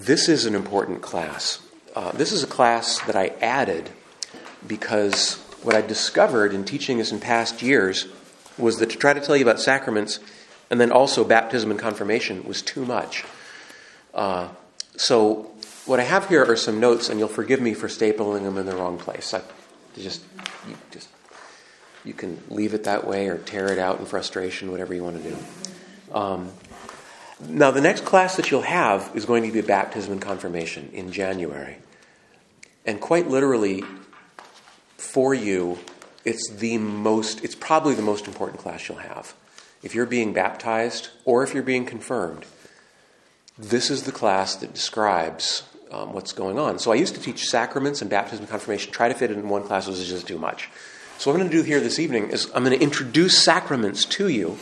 this is an important class. Uh, this is a class that I added because what I discovered in teaching this in past years was that to try to tell you about sacraments and then also baptism and confirmation was too much. Uh, so, what I have here are some notes, and you'll forgive me for stapling them in the wrong place. I just, you just, you can leave it that way or tear it out in frustration, whatever you want to do. Um, now, the next class that you'll have is going to be baptism and confirmation in January. And quite literally, for you, it's the most, it's probably the most important class you'll have. If you're being baptized or if you're being confirmed, this is the class that describes um, what's going on. So I used to teach sacraments and baptism and confirmation. Try to fit it in one class was just too much. So what I'm going to do here this evening is I'm going to introduce sacraments to you.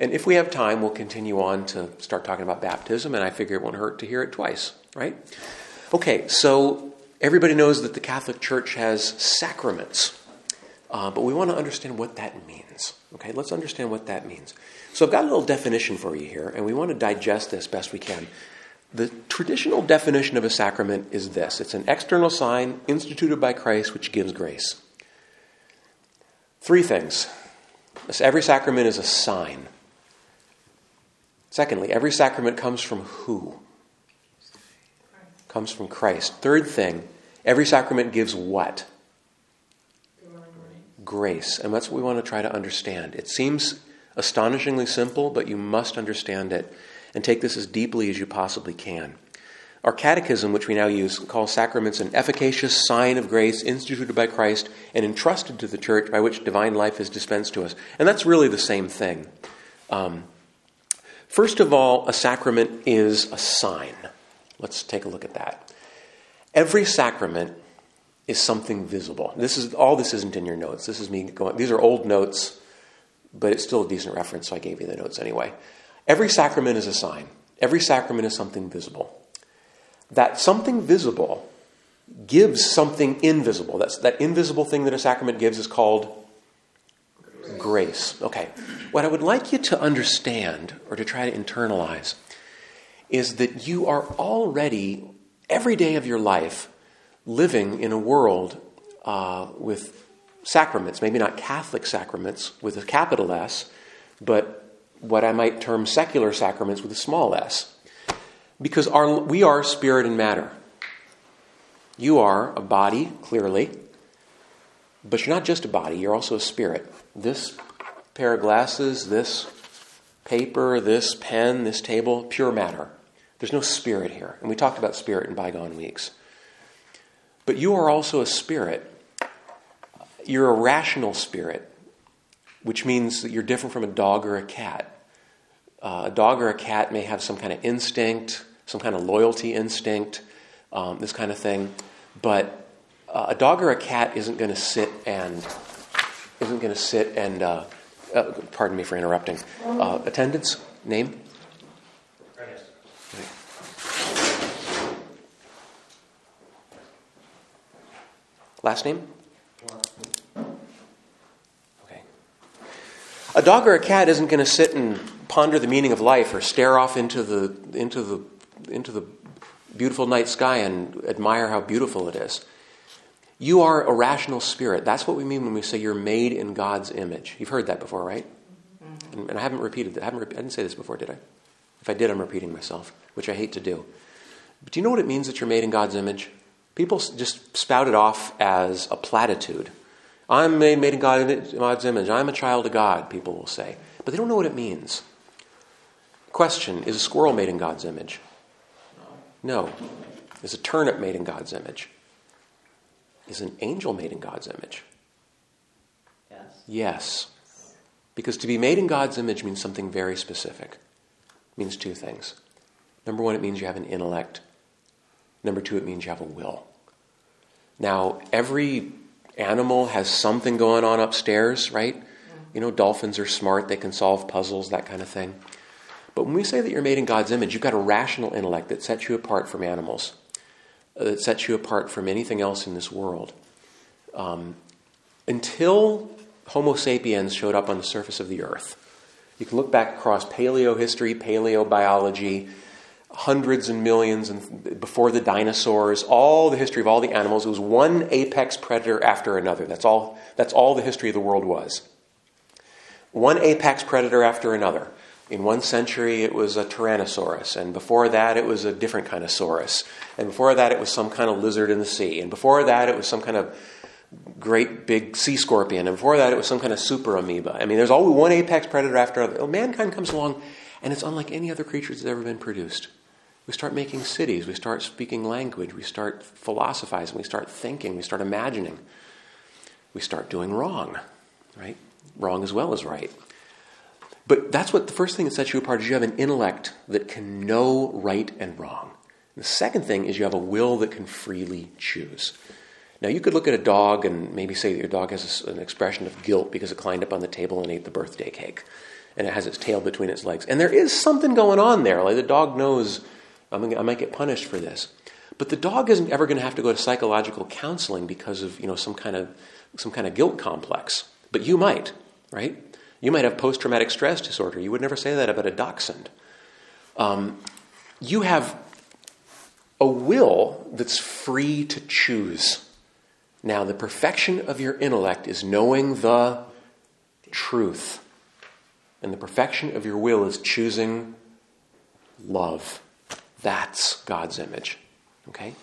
And if we have time, we'll continue on to start talking about baptism. And I figure it won't hurt to hear it twice, right? Okay, so everybody knows that the Catholic Church has sacraments. Uh, but we want to understand what that means. Okay, let's understand what that means. So I've got a little definition for you here, and we want to digest this best we can. The traditional definition of a sacrament is this it's an external sign instituted by Christ which gives grace. Three things. Every sacrament is a sign. Secondly, every sacrament comes from who? Comes from Christ. Third thing, every sacrament gives what? Grace. And that's what we want to try to understand. It seems astonishingly simple, but you must understand it and take this as deeply as you possibly can. Our catechism, which we now use, calls sacraments an efficacious sign of grace instituted by Christ and entrusted to the church by which divine life is dispensed to us. And that's really the same thing. Um, first of all, a sacrament is a sign. Let's take a look at that. Every sacrament is something visible. This is all this isn't in your notes. This is me going these are old notes but it's still a decent reference, so I gave you the notes anyway. Every sacrament is a sign, every sacrament is something visible. That something visible gives something invisible. That's, that invisible thing that a sacrament gives is called grace. Okay. What I would like you to understand or to try to internalize is that you are already, every day of your life, living in a world uh, with sacraments, maybe not Catholic sacraments with a capital S, but what I might term secular sacraments with a small s. Because our, we are spirit and matter. You are a body, clearly, but you're not just a body, you're also a spirit. This pair of glasses, this paper, this pen, this table, pure matter. There's no spirit here. And we talked about spirit in bygone weeks. But you are also a spirit you're a rational spirit, which means that you're different from a dog or a cat. Uh, a dog or a cat may have some kind of instinct, some kind of loyalty instinct, um, this kind of thing, but uh, a dog or a cat isn't going to sit and isn't going to sit and uh, uh, pardon me for interrupting. Uh, attendance name. Last name? Okay. A dog or a cat isn't going to sit and ponder the meaning of life or stare off into the, into the, into the beautiful night sky and admire how beautiful it is. You are a rational spirit. That's what we mean when we say you're made in God's image. You've heard that before, right? Mm-hmm. And, and, I haven't repeated that. I, haven't, I didn't say this before, did I? If I did, I'm repeating myself, which I hate to do. But do you know what it means that you're made in God's image? People just spout it off as a platitude. I'm made, made in God's image. I'm a child of God, people will say. But they don't know what it means. Question Is a squirrel made in God's image? No. Is a turnip made in God's image? Is an angel made in God's image? Yes. Yes. Because to be made in God's image means something very specific. It means two things. Number one, it means you have an intellect. Number two, it means you have a will. Now, every animal has something going on upstairs, right? Mm-hmm. You know, dolphins are smart, they can solve puzzles, that kind of thing. But when we say that you're made in God's image, you've got a rational intellect that sets you apart from animals, that sets you apart from anything else in this world. Um, until Homo sapiens showed up on the surface of the earth, you can look back across paleo history, paleobiology, hundreds and millions and before the dinosaurs, all the history of all the animals. It was one apex predator after another. That's all, that's all the history of the world was. One apex predator after another. In one century, it was a Tyrannosaurus, and before that, it was a different kind of saurus, and before that, it was some kind of lizard in the sea, and before that, it was some kind of great big sea scorpion, and before that, it was some kind of super amoeba. I mean, there's always one apex predator after another. Oh, mankind comes along, and it's unlike any other creature that's ever been produced. We start making cities, we start speaking language, we start philosophizing, we start thinking, we start imagining. We start doing wrong, right? Wrong as well as right. But that's what the first thing that sets you apart is you have an intellect that can know right and wrong. The second thing is you have a will that can freely choose. Now, you could look at a dog and maybe say that your dog has an expression of guilt because it climbed up on the table and ate the birthday cake, and it has its tail between its legs. And there is something going on there. Like the dog knows I might get punished for this. But the dog isn't ever going to have to go to psychological counseling because of you know some kind of some kind of guilt complex. But you might, right? You might have post traumatic stress disorder. You would never say that about a dachshund. Um, you have a will that's free to choose. Now, the perfection of your intellect is knowing the truth. And the perfection of your will is choosing love. That's God's image. Okay?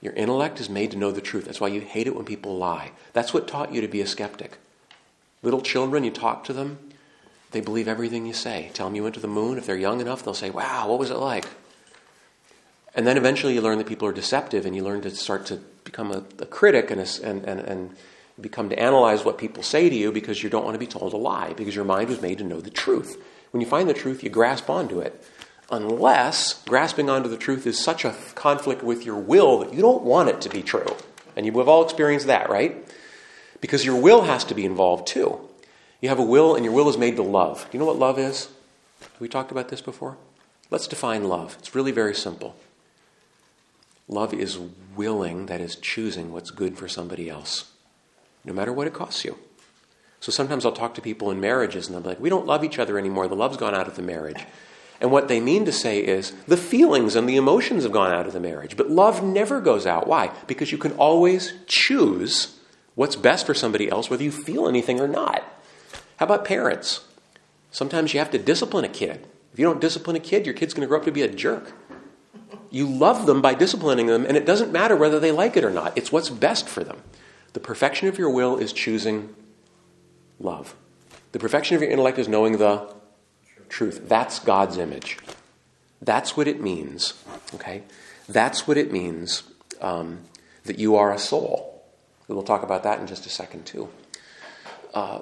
Your intellect is made to know the truth. That's why you hate it when people lie. That's what taught you to be a skeptic. Little children, you talk to them, they believe everything you say. Tell them you went to the moon. If they're young enough, they'll say, Wow, what was it like? And then eventually you learn that people are deceptive and you learn to start to become a, a critic and, a, and, and, and become to analyze what people say to you because you don't want to be told a lie because your mind was made to know the truth. When you find the truth, you grasp onto it unless grasping onto the truth is such a conflict with your will that you don't want it to be true. And you have all experienced that, right? Because your will has to be involved too. You have a will, and your will is made to love. Do you know what love is? Have we talked about this before? Let's define love. It's really very simple. Love is willing, that is, choosing what's good for somebody else, no matter what it costs you. So sometimes I'll talk to people in marriages, and they'll be like, We don't love each other anymore. The love's gone out of the marriage. And what they mean to say is the feelings and the emotions have gone out of the marriage, but love never goes out. Why? Because you can always choose what's best for somebody else, whether you feel anything or not. How about parents? Sometimes you have to discipline a kid. If you don't discipline a kid, your kid's going to grow up to be a jerk. You love them by disciplining them, and it doesn't matter whether they like it or not. It's what's best for them. The perfection of your will is choosing love. The perfection of your intellect is knowing the truth. That's God's image. That's what it means, okay? That's what it means um, that you are a soul. We'll talk about that in just a second, too. Uh,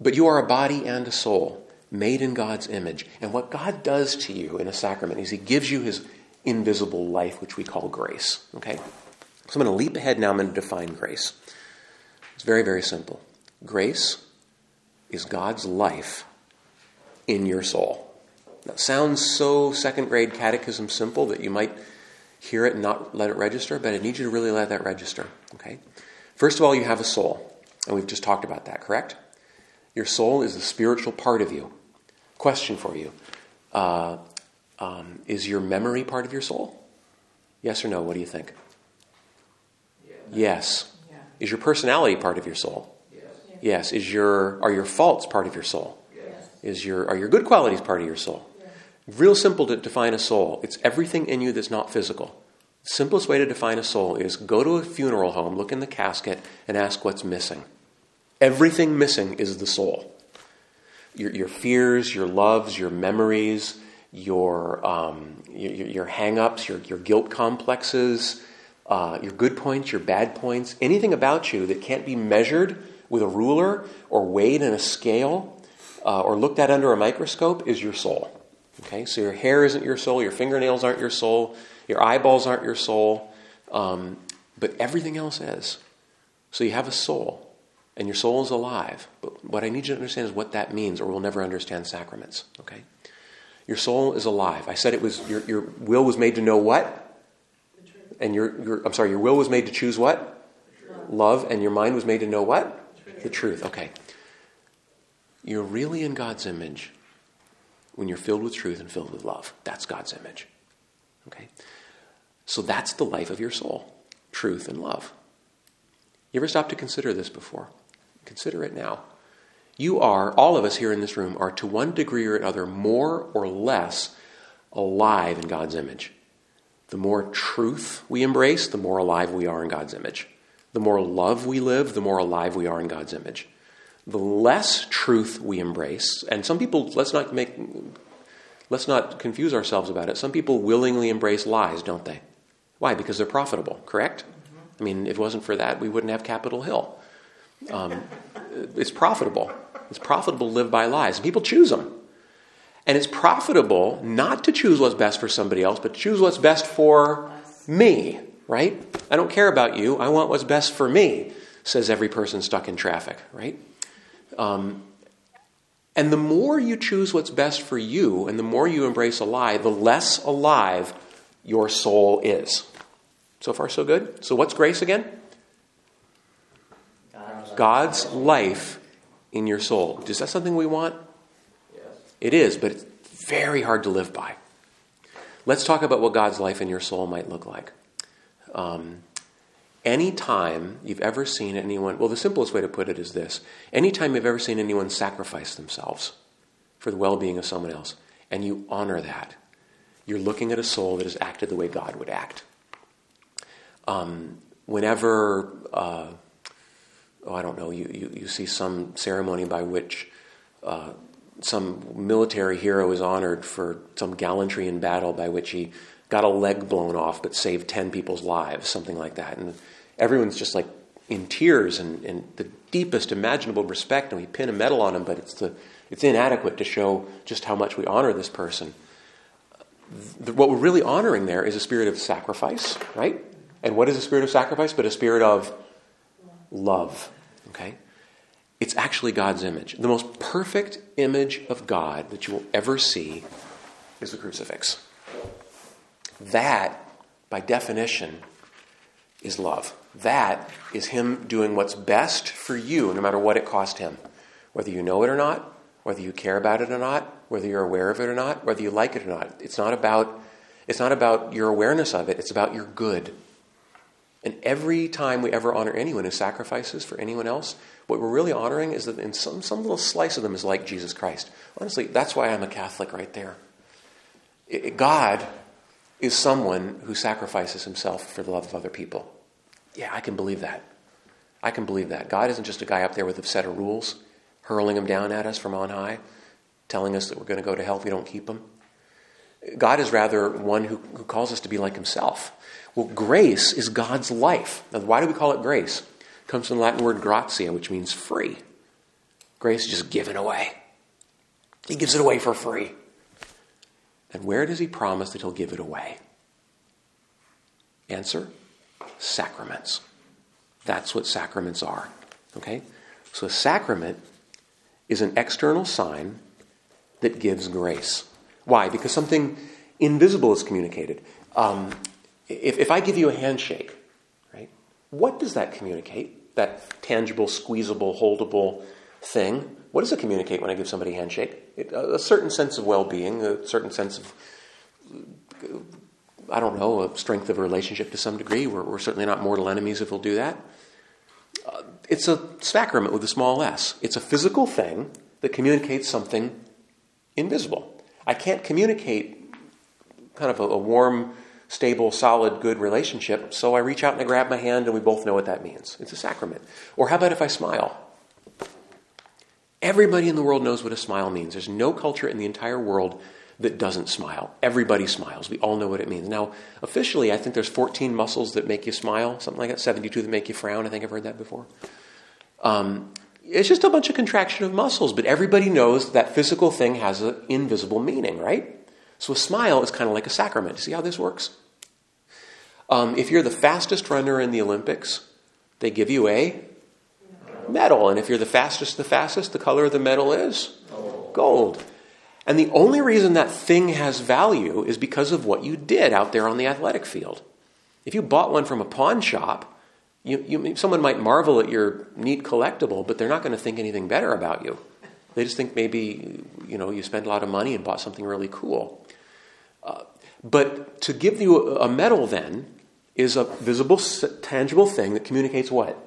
but you are a body and a soul made in God's image. And what God does to you in a sacrament is He gives you His invisible life, which we call grace, okay? So I'm going to leap ahead now. I'm going to define grace. It's very, very simple. Grace is God's life in your soul. That sounds so second grade catechism simple that you might hear it and not let it register, but I need you to really let that register. Okay? First of all, you have a soul, and we've just talked about that, correct? Your soul is the spiritual part of you. Question for you uh, um, Is your memory part of your soul? Yes or no? What do you think? Yeah. Yes. Yeah. Is your personality part of your soul? Yes. Yes. Is your are your faults part of your soul? Yes. Is your, are your good qualities part of your soul? Real simple to define a soul. It's everything in you that's not physical. Simplest way to define a soul is go to a funeral home, look in the casket, and ask what's missing. Everything missing is the soul. Your, your fears, your loves, your memories, your, um, your, your hang ups, your, your guilt complexes, uh, your good points, your bad points, anything about you that can't be measured with a ruler or weighed in a scale uh, or looked at under a microscope is your soul. Okay, so your hair isn't your soul, your fingernails aren't your soul, your eyeballs aren't your soul, um, but everything else is. So you have a soul, and your soul is alive. But what I need you to understand is what that means, or we'll never understand sacraments. Okay, your soul is alive. I said it was your your will was made to know what, and your your I'm sorry, your will was made to choose what, love, and your mind was made to know what, the truth. Okay. You're really in God's image when you're filled with truth and filled with love. That's God's image. Okay? So that's the life of your soul truth and love. You ever stop to consider this before? Consider it now. You are, all of us here in this room, are to one degree or another more or less alive in God's image. The more truth we embrace, the more alive we are in God's image. The more love we live, the more alive we are in God's image. The less truth we embrace, and some people, let's not make, let's not confuse ourselves about it. Some people willingly embrace lies, don't they? Why? Because they're profitable, correct? I mean, if it wasn't for that, we wouldn't have Capitol Hill. Um, it's profitable. It's profitable to live by lies. And people choose them. And it's profitable not to choose what's best for somebody else, but choose what's best for me, right? I don't care about you. I want what's best for me, says every person stuck in traffic, right? Um, and the more you choose what's best for you and the more you embrace a lie, the less alive your soul is. So far, so good? So, what's grace again? God's life in your soul. Is that something we want? Yes. It is, but it's very hard to live by. Let's talk about what God's life in your soul might look like. Um, anytime you've ever seen anyone, well, the simplest way to put it is this anytime you've ever seen anyone sacrifice themselves for the well being of someone else, and you honor that, you're looking at a soul that has acted the way God would act. Um, whenever, uh, oh, I don't know, you, you, you, see some ceremony by which uh, some military hero is honored for some gallantry in battle by which he got a leg blown off but saved 10 people's lives, something like that. And everyone's just like in tears and, and the deepest imaginable respect, and we pin a medal on him, but it's, the, it's inadequate to show just how much we honor this person. The, what we're really honoring there is a spirit of sacrifice, right? And what is a spirit of sacrifice but a spirit of love? Okay? It's actually God's image. The most perfect image of God that you will ever see is the crucifix. That, by definition, is love. That is Him doing what's best for you, no matter what it cost Him. Whether you know it or not, whether you care about it or not, whether you're aware of it or not, whether you like it or not. It's not about, it's not about your awareness of it, it's about your good. And every time we ever honor anyone who sacrifices for anyone else, what we're really honoring is that in some, some little slice of them is like Jesus Christ. Honestly, that's why I'm a Catholic right there. It, God is someone who sacrifices himself for the love of other people. Yeah, I can believe that. I can believe that. God isn't just a guy up there with a set of rules, hurling them down at us from on high, telling us that we're going to go to hell if we don't keep them. God is rather one who, who calls us to be like himself. Well, grace is God's life. Now, why do we call it grace? It comes from the Latin word gratia, which means free. Grace is just given away. He gives it away for free. And where does he promise that he'll give it away? Answer sacraments. That's what sacraments are. Okay? So a sacrament is an external sign that gives grace. Why? Because something invisible is communicated. Um, if, if I give you a handshake, right, what does that communicate? That tangible, squeezable, holdable thing. What does it communicate when I give somebody a handshake? It, a, a certain sense of well being, a certain sense of, I don't know, a strength of a relationship to some degree. We're, we're certainly not mortal enemies if we'll do that. Uh, it's a sacrament with a small s. It's a physical thing that communicates something invisible. I can't communicate kind of a, a warm, stable, solid, good relationship. So I reach out and I grab my hand, and we both know what that means. It's a sacrament. Or how about if I smile? Everybody in the world knows what a smile means. There's no culture in the entire world that doesn't smile. Everybody smiles. We all know what it means. Now, officially, I think there's 14 muscles that make you smile, something like that, 72 that make you frown. I think I've heard that before. Um, it's just a bunch of contraction of muscles, but everybody knows that physical thing has an invisible meaning, right? So a smile is kind of like a sacrament. See how this works? Um, if you're the fastest runner in the Olympics, they give you a medal. And if you're the fastest, the fastest, the color of the medal is gold. And the only reason that thing has value is because of what you did out there on the athletic field. If you bought one from a pawn shop, you, you, someone might marvel at your neat collectible, but they're not going to think anything better about you. They just think maybe you know you spent a lot of money and bought something really cool. Uh, But to give you a medal then is a visible, tangible thing that communicates what?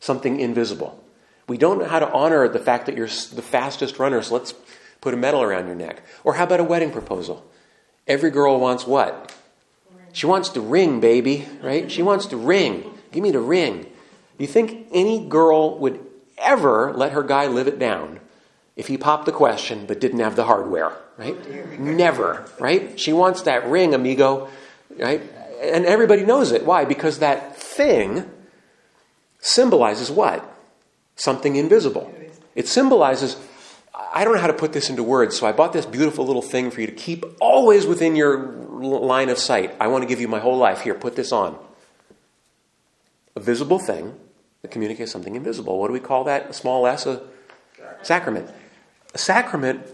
Something invisible. We don't know how to honor the fact that you're the fastest runner, so let's put a medal around your neck. Or how about a wedding proposal? Every girl wants what? She wants the ring, baby, right? She wants the ring. Give me the ring. Do you think any girl would ever let her guy live it down if he popped the question but didn't have the hardware, right? Never, right? She wants that ring, amigo, right? And everybody knows it. Why? Because that thing symbolizes what? Something invisible. It symbolizes, I don't know how to put this into words, so I bought this beautiful little thing for you to keep always within your line of sight. I want to give you my whole life. Here, put this on. A visible thing that communicates something invisible. What do we call that? A small s, a sacrament. A sacrament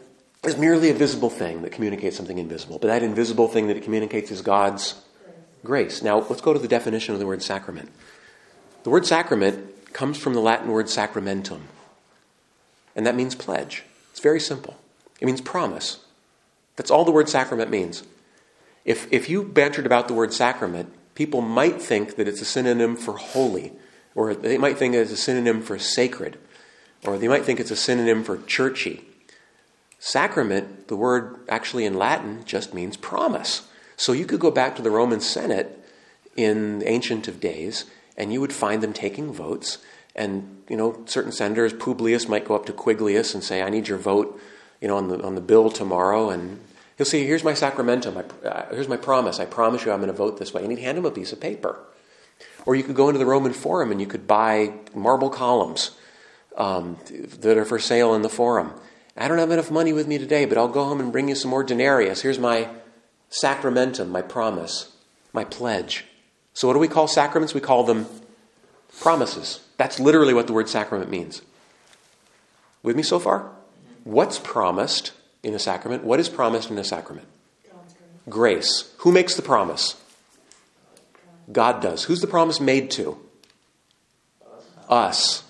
is merely a visible thing that communicates something invisible, but that invisible thing that it communicates is God's grace. Now, let's go to the definition of the word sacrament. The word sacrament comes from the Latin word sacramentum, and that means pledge. It's very simple. It means promise. That's all the word sacrament means. If, if you bantered about the word sacrament, people might think that it's a synonym for holy, or they might think it's a synonym for sacred, or they might think it's a synonym for churchy. Sacrament, the word actually in Latin, just means promise. So you could go back to the Roman Senate in the ancient of days, and you would find them taking votes. And you know, certain senators, Publius might go up to Quiglius and say, "I need your vote, you know, on the on the bill tomorrow." And he'll say, "Here's my sacramentum. Uh, here's my promise. I promise you, I'm going to vote this way." And he'd hand him a piece of paper. Or you could go into the Roman Forum and you could buy marble columns um, that are for sale in the Forum. I don't have enough money with me today, but I'll go home and bring you some more denarius. Here's my sacramentum, my promise, my pledge. So, what do we call sacraments? We call them promises. That's literally what the word sacrament means. With me so far? What's promised in a sacrament? What is promised in a sacrament? Grace. Who makes the promise? God does. Who's the promise made to? Us.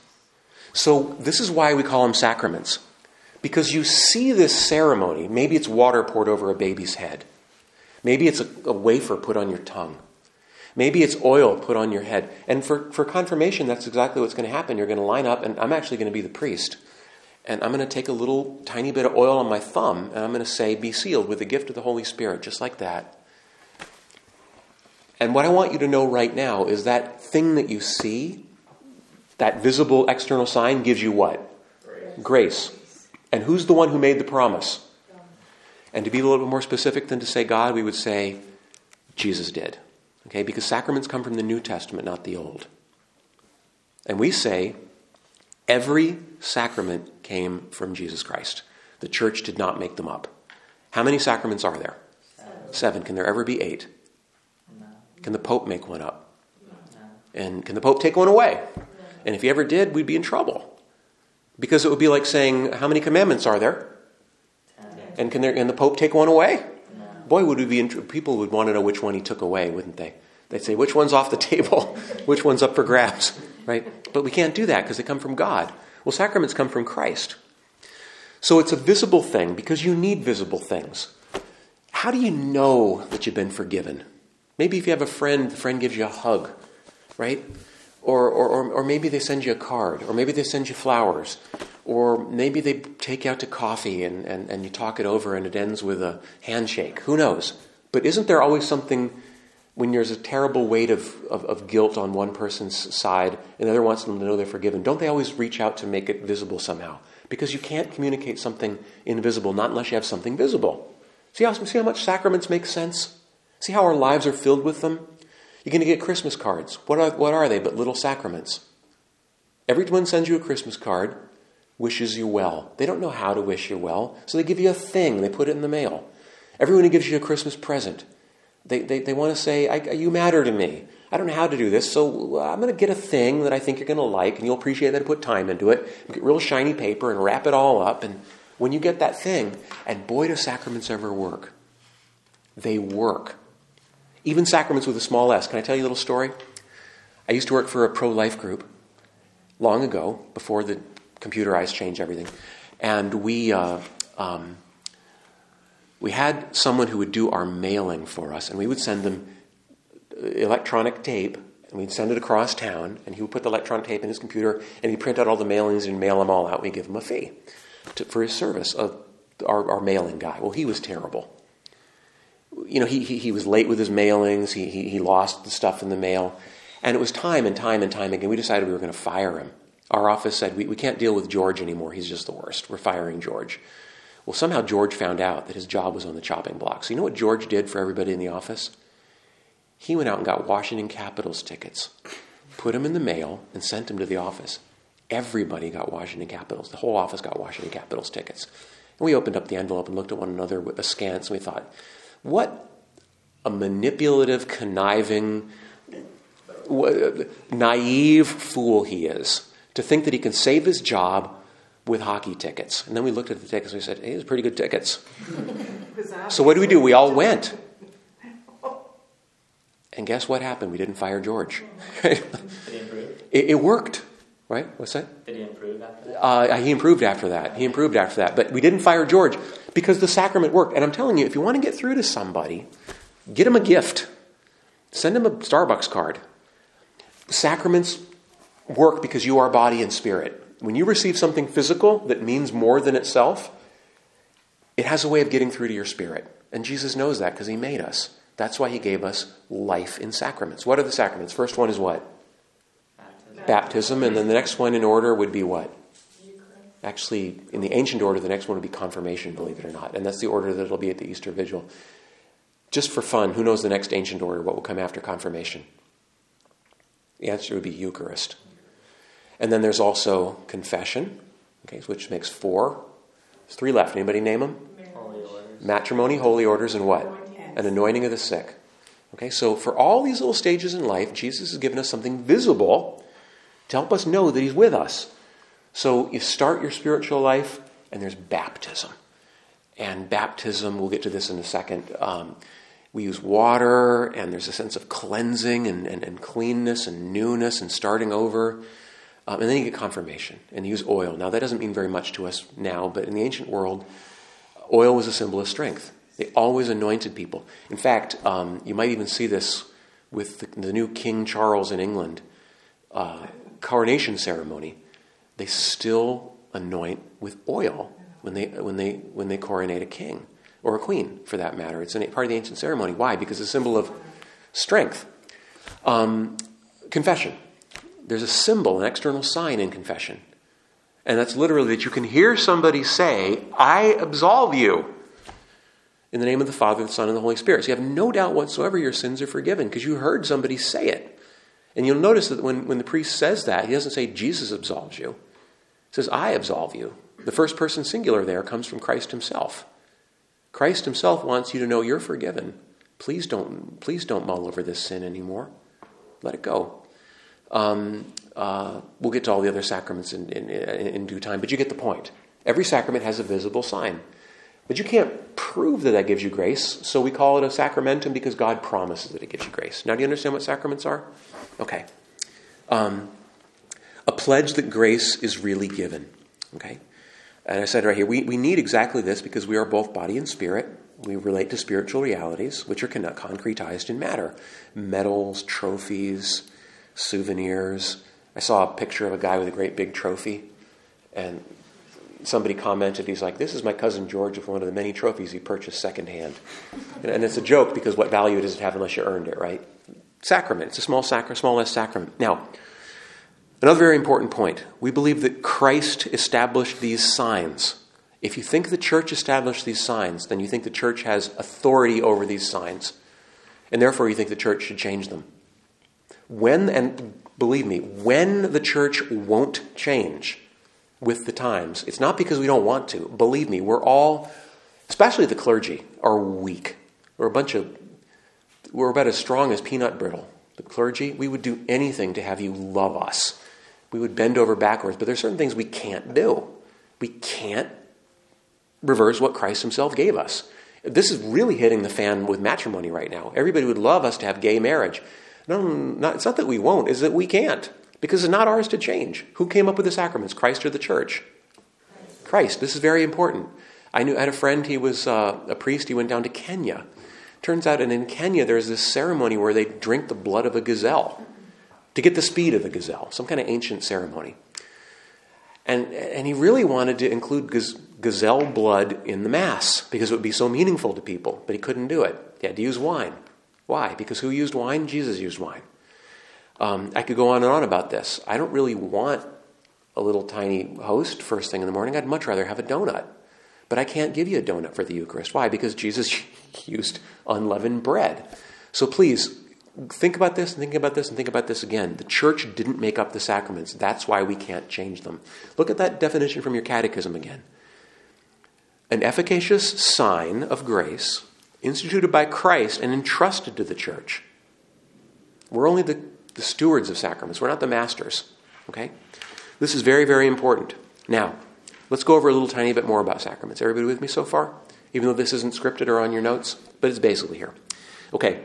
So, this is why we call them sacraments. Because you see this ceremony. Maybe it's water poured over a baby's head. Maybe it's a, a wafer put on your tongue. Maybe it's oil put on your head. And for, for confirmation, that's exactly what's going to happen. You're going to line up, and I'm actually going to be the priest. And I'm going to take a little tiny bit of oil on my thumb, and I'm going to say, Be sealed with the gift of the Holy Spirit, just like that. And what I want you to know right now is that thing that you see, that visible external sign, gives you what? Grace. Grace. And who's the one who made the promise? And to be a little bit more specific than to say God, we would say Jesus did. Okay, because sacraments come from the New Testament, not the Old. And we say every sacrament came from Jesus Christ. The church did not make them up. How many sacraments are there? Seven. Seven. Can there ever be eight? No. Can the Pope make one up? No. And can the Pope take one away? And if he ever did, we'd be in trouble. Because it would be like saying, How many commandments are there? And can, there, can the Pope take one away? Boy, would we be people would want to know which one he took away, wouldn't they? They'd say, Which one's off the table? which one's up for grabs? Right? But we can't do that because they come from God. Well, sacraments come from Christ. So it's a visible thing because you need visible things. How do you know that you've been forgiven? Maybe if you have a friend, the friend gives you a hug, right? Or, or, or, maybe they send you a card, or maybe they send you flowers, or maybe they take you out to coffee and, and, and you talk it over and it ends with a handshake. Who knows? But isn't there always something when there's a terrible weight of, of, of guilt on one person's side and the other wants them to know they're forgiven? Don't they always reach out to make it visible somehow? Because you can't communicate something invisible not unless you have something visible. See how, see how much sacraments make sense? See how our lives are filled with them? You're going to get Christmas cards. What are, what are they but little sacraments? Everyone sends you a Christmas card, wishes you well. They don't know how to wish you well, so they give you a thing, they put it in the mail. Everyone who gives you a Christmas present. They, they, they want to say, You matter to me. I don't know how to do this, so uh, I'm going to get a thing that I think you're going to like, and you'll appreciate that I put time into it. Get real shiny paper and wrap it all up. And when you get that thing, and boy, do sacraments ever work. They work. Even sacraments with a small s. Can I tell you a little story? I used to work for a pro life group long ago, before the computerized change everything. And we, uh, um, we had someone who would do our mailing for us, and we would send them electronic tape, and we'd send it across town, and he would put the electronic tape in his computer, and he'd print out all the mailings and mail them all out. we'd give him a fee to, for his service of our, our mailing guy. Well, he was terrible. You know, he, he, he was late with his mailings, he, he, he lost the stuff in the mail, and it was time and time and time again. We decided we were going to fire him. Our office said, we, we can't deal with George anymore. He's just the worst. We're firing George. Well, somehow George found out that his job was on the chopping block. So, you know what George did for everybody in the office? He went out and got Washington Capitals tickets, put them in the mail, and sent them to the office. Everybody got Washington Capitals. The whole office got Washington Capitals tickets. And we opened up the envelope and looked at one another with askance, and we thought, what a manipulative, conniving, naive fool he is to think that he can save his job with hockey tickets. And then we looked at the tickets and we said, hey, these are pretty good tickets. so what do we do? We all went. And guess what happened? We didn't fire George. Did he improve? It, it, worked, right? What's that? Did he improve after that? Uh, he improved after that. He improved after that. But we didn't fire George because the sacrament worked. And I'm telling you, if you want to get through to somebody, get him a gift. Send him a Starbucks card. Sacraments work because you are body and spirit. When you receive something physical that means more than itself, it has a way of getting through to your spirit. And Jesus knows that because he made us. That's why he gave us life in sacraments. What are the sacraments? First one is what? Baptism. Baptism. And then the next one in order would be what? Actually, in the ancient order, the next one would be confirmation, believe it or not. And that's the order that it'll be at the Easter Vigil. Just for fun, who knows the next ancient order? What will come after confirmation? The answer would be Eucharist. And then there's also confession, okay, which makes four. There's three left. Anybody name them? Holy orders. Matrimony, holy orders, and what? An anointing of the sick. Okay, so for all these little stages in life, Jesus has given us something visible to help us know that He's with us. So you start your spiritual life, and there's baptism. And baptism, we'll get to this in a second. Um, we use water, and there's a sense of cleansing and, and, and cleanness and newness and starting over. Um, and then you get confirmation and you use oil. Now, that doesn't mean very much to us now, but in the ancient world, oil was a symbol of strength. They always anointed people. In fact, um, you might even see this with the, the new King Charles in England uh, coronation ceremony. They still anoint with oil when they, when, they, when they coronate a king or a queen, for that matter. It's a part of the ancient ceremony. Why? Because it's a symbol of strength. Um, confession there's a symbol, an external sign in confession. And that's literally that you can hear somebody say, I absolve you in the name of the Father, the Son, and the Holy Spirit. So you have no doubt whatsoever your sins are forgiven because you heard somebody say it. And you'll notice that when, when the priest says that, he doesn't say Jesus absolves you. He says, I absolve you. The first person singular there comes from Christ himself. Christ himself wants you to know you're forgiven. Please don't, please don't mull over this sin anymore. Let it go. Um, uh, we'll get to all the other sacraments in, in, in, due time, but you get the point. Every sacrament has a visible sign. But you can't prove that that gives you grace, so we call it a sacramentum because God promises that it gives you grace. Now, do you understand what sacraments are? Okay. Um, a pledge that grace is really given. Okay? And I said right here, we, we need exactly this because we are both body and spirit. We relate to spiritual realities, which are concretized in matter medals, trophies, souvenirs. I saw a picture of a guy with a great big trophy, and somebody commented, he's like, This is my cousin George with one of the many trophies he purchased secondhand. And it's a joke because what value does it have unless you earned it, right? Sacrament. It's a small sacrament, small sacrament. Now, another very important point. We believe that Christ established these signs. If you think the church established these signs, then you think the church has authority over these signs. And therefore, you think the church should change them. When, and believe me, when the church won't change with the times, it's not because we don't want to. Believe me, we're all, especially the clergy, are weak. We're a bunch of, we're about as strong as peanut brittle. The clergy, we would do anything to have you love us. We would bend over backwards, but there's certain things we can't do. We can't reverse what Christ Himself gave us. This is really hitting the fan with matrimony right now. Everybody would love us to have gay marriage. No, not, it's not that we won't, it's that we can't. Because it's not ours to change. Who came up with the sacraments, Christ or the church? Christ. This is very important. I knew I had a friend. He was uh, a priest. He went down to Kenya. Turns out, and in Kenya, there's this ceremony where they drink the blood of a gazelle to get the speed of the gazelle. Some kind of ancient ceremony. And and he really wanted to include gaz- gazelle blood in the mass because it would be so meaningful to people, but he couldn't do it. He had to use wine. Why? Because who used wine? Jesus used wine. Um, I could go on and on about this. I don't really want a little tiny host first thing in the morning. I'd much rather have a donut. But I can't give you a donut for the Eucharist. Why? Because Jesus used unleavened bread. So please, think about this and think about this and think about this again. The church didn't make up the sacraments. That's why we can't change them. Look at that definition from your catechism again. An efficacious sign of grace instituted by Christ and entrusted to the church. We're only the, the stewards of sacraments, we're not the masters. Okay? This is very, very important. Now, let's go over a little tiny bit more about sacraments. Everybody with me so far? Even though this isn't scripted or on your notes, but it's basically here. Okay.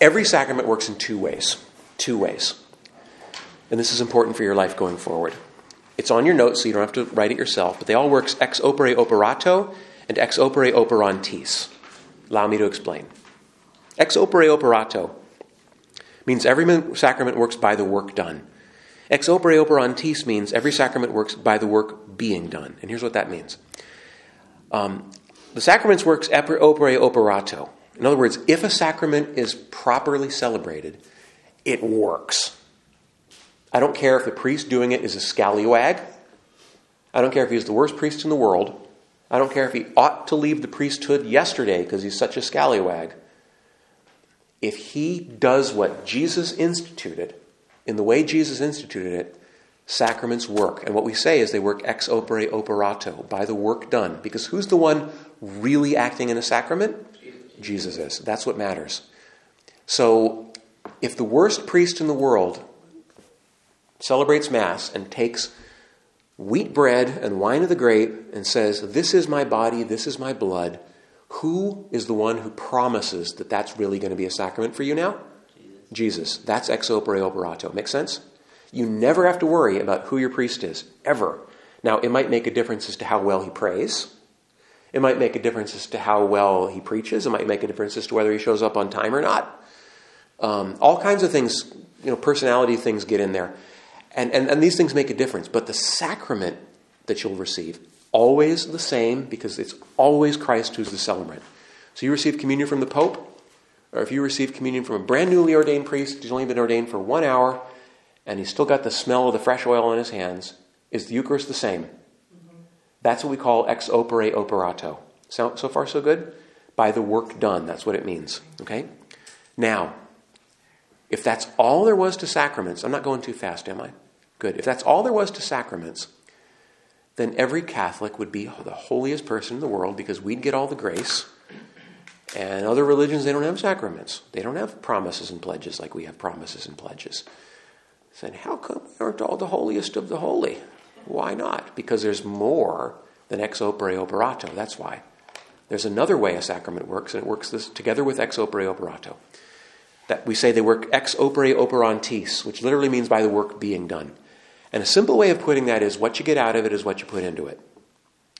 Every sacrament works in two ways. Two ways. And this is important for your life going forward. It's on your notes, so you don't have to write it yourself, but they all work ex opere operato and ex opere operantis. Allow me to explain. Ex opere operato means every sacrament works by the work done. Ex opere operantis means every sacrament works by the work being done. And here's what that means. Um, the sacraments works ex opere operato. In other words, if a sacrament is properly celebrated, it works. I don't care if the priest doing it is a scallywag. I don't care if he's the worst priest in the world. I don't care if he ought to leave the priesthood yesterday because he's such a scallywag. If he does what Jesus instituted, in the way Jesus instituted it, sacraments work. And what we say is they work ex opere operato, by the work done. Because who's the one really acting in a sacrament? Jesus is. That's what matters. So if the worst priest in the world celebrates Mass and takes wheat bread and wine of the grape and says, This is my body, this is my blood, who is the one who promises that that's really going to be a sacrament for you now? Jesus. Jesus. That's ex opere operato. Make sense? You never have to worry about who your priest is, ever. Now, it might make a difference as to how well he prays. It might make a difference as to how well he preaches. It might make a difference as to whether he shows up on time or not. Um, all kinds of things, you know, personality things get in there. And, and, and these things make a difference. But the sacrament that you'll receive, always the same because it's always Christ who's the celebrant. So you receive communion from the Pope, or if you receive communion from a brand newly ordained priest who's only been ordained for one hour and he's still got the smell of the fresh oil on his hands, is the Eucharist the same? Mm-hmm. That's what we call ex opere operato. So, so far, so good? By the work done. That's what it means. Okay? Now, if that's all there was to sacraments, I'm not going too fast, am I? Good. If that's all there was to sacraments, then every Catholic would be the holiest person in the world because we'd get all the grace. And other religions, they don't have sacraments. They don't have promises and pledges like we have promises and pledges. Saying, how come we aren't all the holiest of the holy? Why not? Because there's more than ex opere operato. That's why. There's another way a sacrament works, and it works this together with ex opere operato. That we say they work ex opere operantis, which literally means by the work being done. And a simple way of putting that is what you get out of it is what you put into it.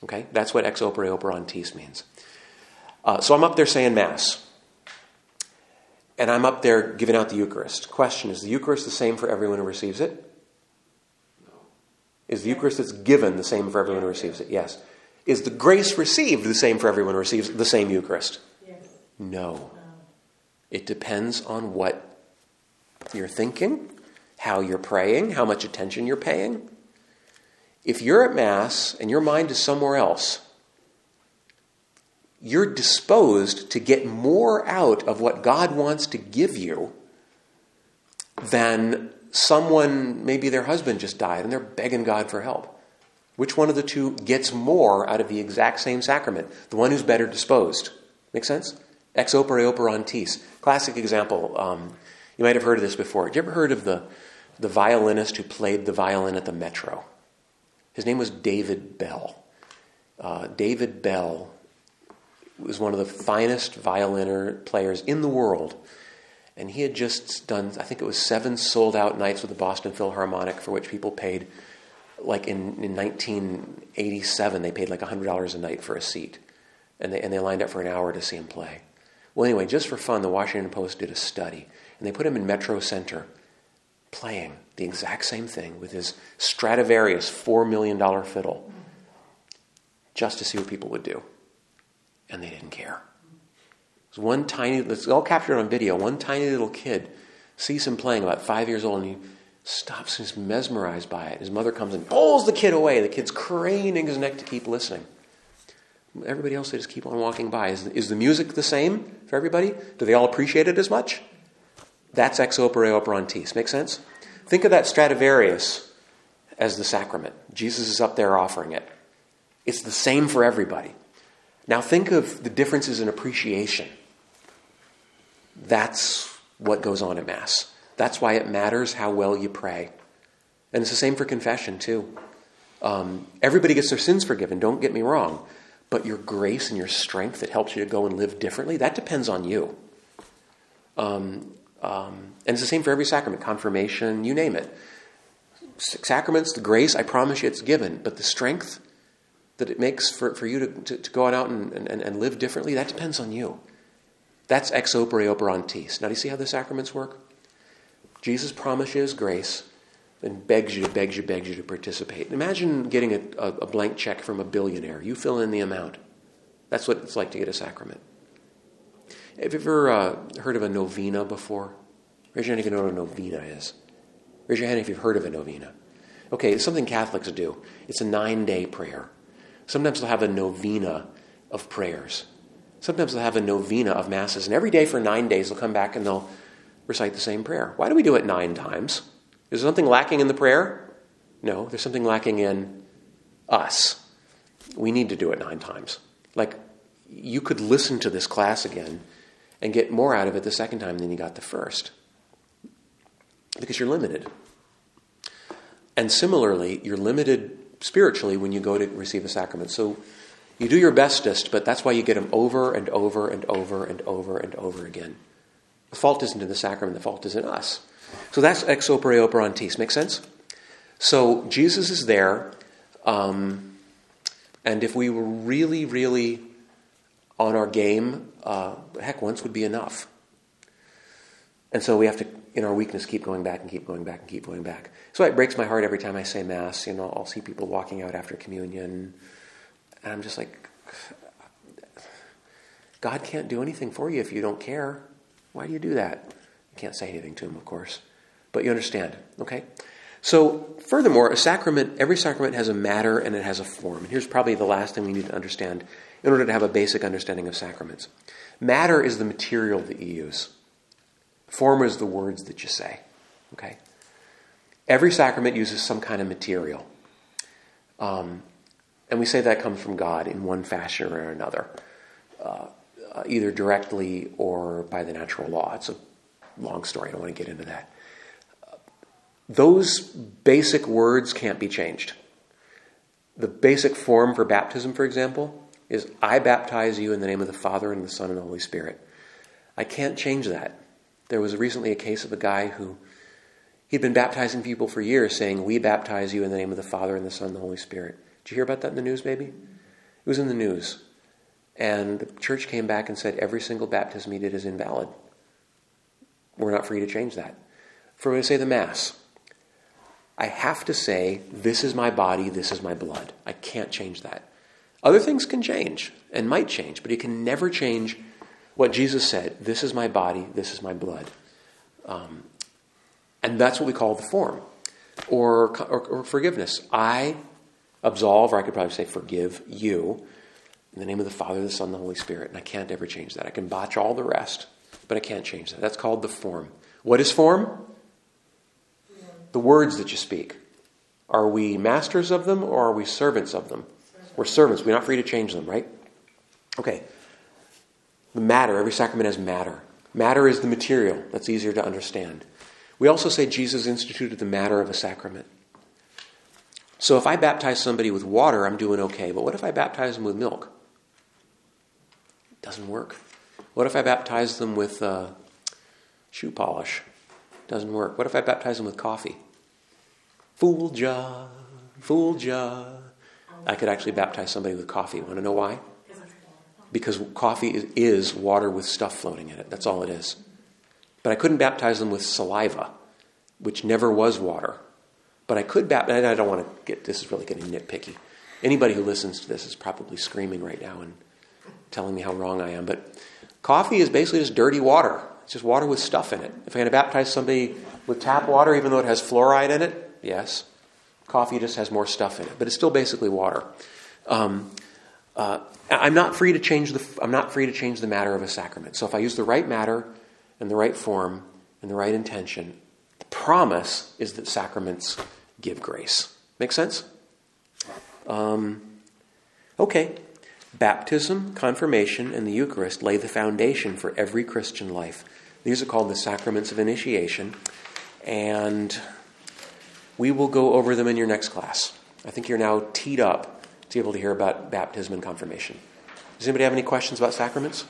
Okay? That's what ex opere operantis means. Uh, so I'm up there saying Mass. And I'm up there giving out the Eucharist. Question Is the Eucharist the same for everyone who receives it? Is the Eucharist that's given the same for everyone who receives it? Yes. Is the grace received the same for everyone who receives the same Eucharist? Yes. No. It depends on what you're thinking, how you're praying, how much attention you're paying. If you're at Mass and your mind is somewhere else, you're disposed to get more out of what God wants to give you than someone, maybe their husband just died and they're begging God for help. Which one of the two gets more out of the exact same sacrament? The one who's better disposed. Make sense? Ex opere operantis. Classic example. Um, you might have heard of this before. Have you ever heard of the, the violinist who played the violin at the Metro? His name was David Bell. Uh, David Bell was one of the finest violin players in the world. And he had just done, I think it was seven sold out nights with the Boston Philharmonic, for which people paid like in, in 1987, they paid like $100 a night for a seat. And they, and they lined up for an hour to see him play. Well, anyway, just for fun, the Washington Post did a study. And they put him in Metro Center playing the exact same thing with his Stradivarius $4 million fiddle just to see what people would do. And they didn't care. It was one tiny, it's all captured on video, one tiny little kid sees him playing about five years old and he stops and is mesmerized by it. His mother comes and pulls the kid away. The kid's craning his neck to keep listening. Everybody else, they just keep on walking by. Is, is the music the same for everybody? Do they all appreciate it as much? That's ex opere operantis. Make sense? Think of that Stradivarius as the sacrament. Jesus is up there offering it. It's the same for everybody. Now think of the differences in appreciation. That's what goes on at Mass. That's why it matters how well you pray. And it's the same for confession, too. Um, everybody gets their sins forgiven, don't get me wrong. But your grace and your strength that helps you to go and live differently, that depends on you. Um, um, and it's the same for every sacrament confirmation, you name it. Sacraments, the grace, I promise you it's given. But the strength that it makes for, for you to, to, to go out and, and, and live differently, that depends on you. That's ex opere operantis. Now, do you see how the sacraments work? Jesus promises grace and begs you, begs you, begs you to participate. Imagine getting a, a, a blank check from a billionaire. You fill in the amount. That's what it's like to get a sacrament. Have you ever uh, heard of a novena before? Raise your hand if you know what a novena is. Raise your hand if you've heard of a novena. Okay, it's something Catholics do. It's a nine day prayer. Sometimes they'll have a novena of prayers. Sometimes they'll have a novena of masses. And every day for nine days, they'll come back and they'll recite the same prayer. Why do we do it nine times? Is there something lacking in the prayer? No, there's something lacking in us. We need to do it nine times. Like, you could listen to this class again and get more out of it the second time than you got the first. Because you're limited. And similarly, you're limited spiritually when you go to receive a sacrament. So you do your bestest, but that's why you get them over and over and over and over and over again. The fault isn't in the sacrament, the fault is in us. So that's ex opere operantis. Make sense? So Jesus is there, um, and if we were really, really on our game, uh, heck, once would be enough. And so we have to, in our weakness, keep going back and keep going back and keep going back. So it breaks my heart every time I say Mass. You know, I'll see people walking out after communion, and I'm just like, God can't do anything for you if you don't care. Why do you do that? You can't say anything to him, of course. But you understand, okay? So, furthermore, a sacrament, every sacrament has a matter and it has a form. And here's probably the last thing we need to understand in order to have a basic understanding of sacraments. Matter is the material that you use. Form is the words that you say. Okay? Every sacrament uses some kind of material. Um, and we say that comes from God in one fashion or another, uh, uh, either directly or by the natural law. It's a long story. I don't want to get into that. those basic words can't be changed. The basic form for baptism, for example, is I baptize you in the name of the Father and the Son and the Holy Spirit. I can't change that. There was recently a case of a guy who he'd been baptizing people for years, saying, We baptize you in the name of the Father and the Son and the Holy Spirit. Did you hear about that in the news, maybe? It was in the news. And the church came back and said, Every single baptism he did is invalid. We're not free to change that. For me to say the Mass, I have to say, This is my body, this is my blood. I can't change that. Other things can change and might change, but it can never change what Jesus said this is my body, this is my blood. Um, and that's what we call the form or, or, or, forgiveness. I absolve, or I could probably say forgive you in the name of the Father, the Son, and the Holy Spirit. And I can't ever change that. I can botch all the rest, but I can't change that. That's called the form. What is form? The words that you speak. Are we masters of them or are we servants of them? We're servants. We're not free to change them, right? Okay. The matter, every sacrament has matter. Matter is the material. That's easier to understand. We also say Jesus instituted the matter of a sacrament. So if I baptize somebody with water, I'm doing okay. But what if I baptize them with milk? It doesn't work. What if I baptize them with uh, shoe polish? Doesn't work. What if I baptize them with coffee? Fool job. Fooled ya. I could actually baptize somebody with coffee. Want to know why? Because coffee is, water with stuff floating in it. That's all it is. But I couldn't baptize them with saliva, which never was water. But I could baptize. I don't want to get. This is really getting nitpicky. Anybody who listens to this is probably screaming right now and telling me how wrong I am. But coffee is basically just dirty water. It's just water with stuff in it. If I'm going to baptize somebody with tap water, even though it has fluoride in it, yes. Coffee just has more stuff in it, but it's still basically water. Um, uh, I'm not free to change the. I'm not free to change the matter of a sacrament. So if I use the right matter and the right form and the right intention, the promise is that sacraments give grace. Make sense? Um, okay. Baptism, confirmation, and the Eucharist lay the foundation for every Christian life. These are called the sacraments of initiation, and we will go over them in your next class. I think you're now teed up to be able to hear about baptism and confirmation. Does anybody have any questions about sacraments?